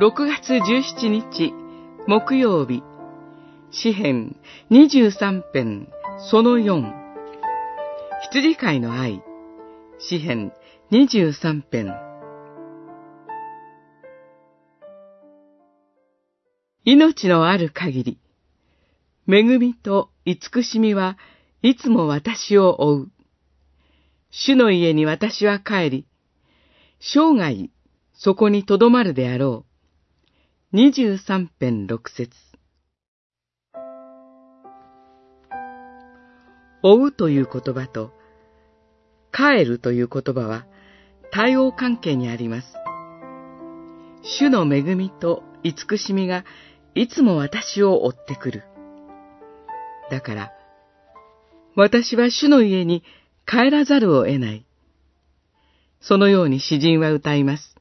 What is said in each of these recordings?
6月17日木曜日。詩編23編その4羊飼いの愛。詩編23編。命のある限り。恵みと慈しみはいつも私を追う。主の家に私は帰り、生涯そこにとどまるであろう。二十三編六節追うという言葉と、帰るという言葉は対応関係にあります。主の恵みと慈しみがいつも私を追ってくる。だから、私は主の家に帰らざるを得ない。そのように詩人は歌います。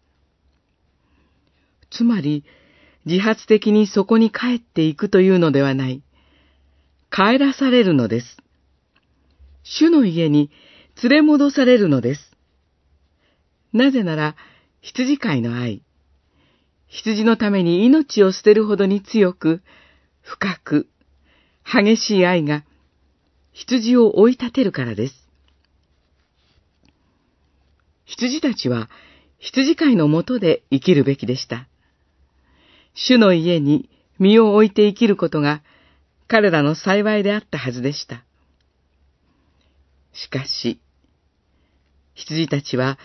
つまり、自発的にそこに帰っていくというのではない。帰らされるのです。主の家に連れ戻されるのです。なぜなら、羊飼いの愛。羊のために命を捨てるほどに強く、深く、激しい愛が羊を追い立てるからです。羊たちは羊飼いのもとで生きるべきでした。主の家に身を置いて生きることが彼らの幸いであったはずでした。しかし、羊たちは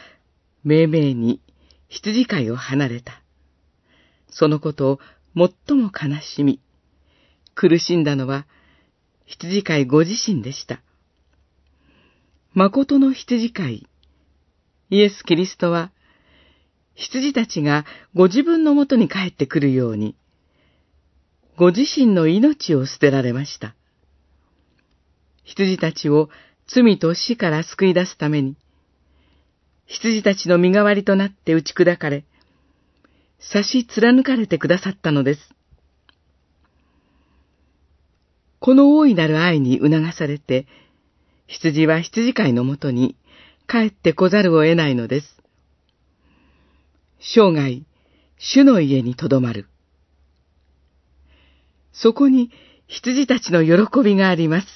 命名に羊飼いを離れた。そのことを最も悲しみ、苦しんだのは羊飼いご自身でした。誠の羊飼い、イエス・キリストは、羊たちがご自分のもとに帰ってくるように、ご自身の命を捨てられました。羊たちを罪と死から救い出すために、羊たちの身代わりとなって打ち砕かれ、差し貫かれてくださったのです。この大いなる愛に促されて、羊は羊飼いのもとに帰ってこざるを得ないのです。生涯、主の家にとどまる。そこに羊たちの喜びがあります。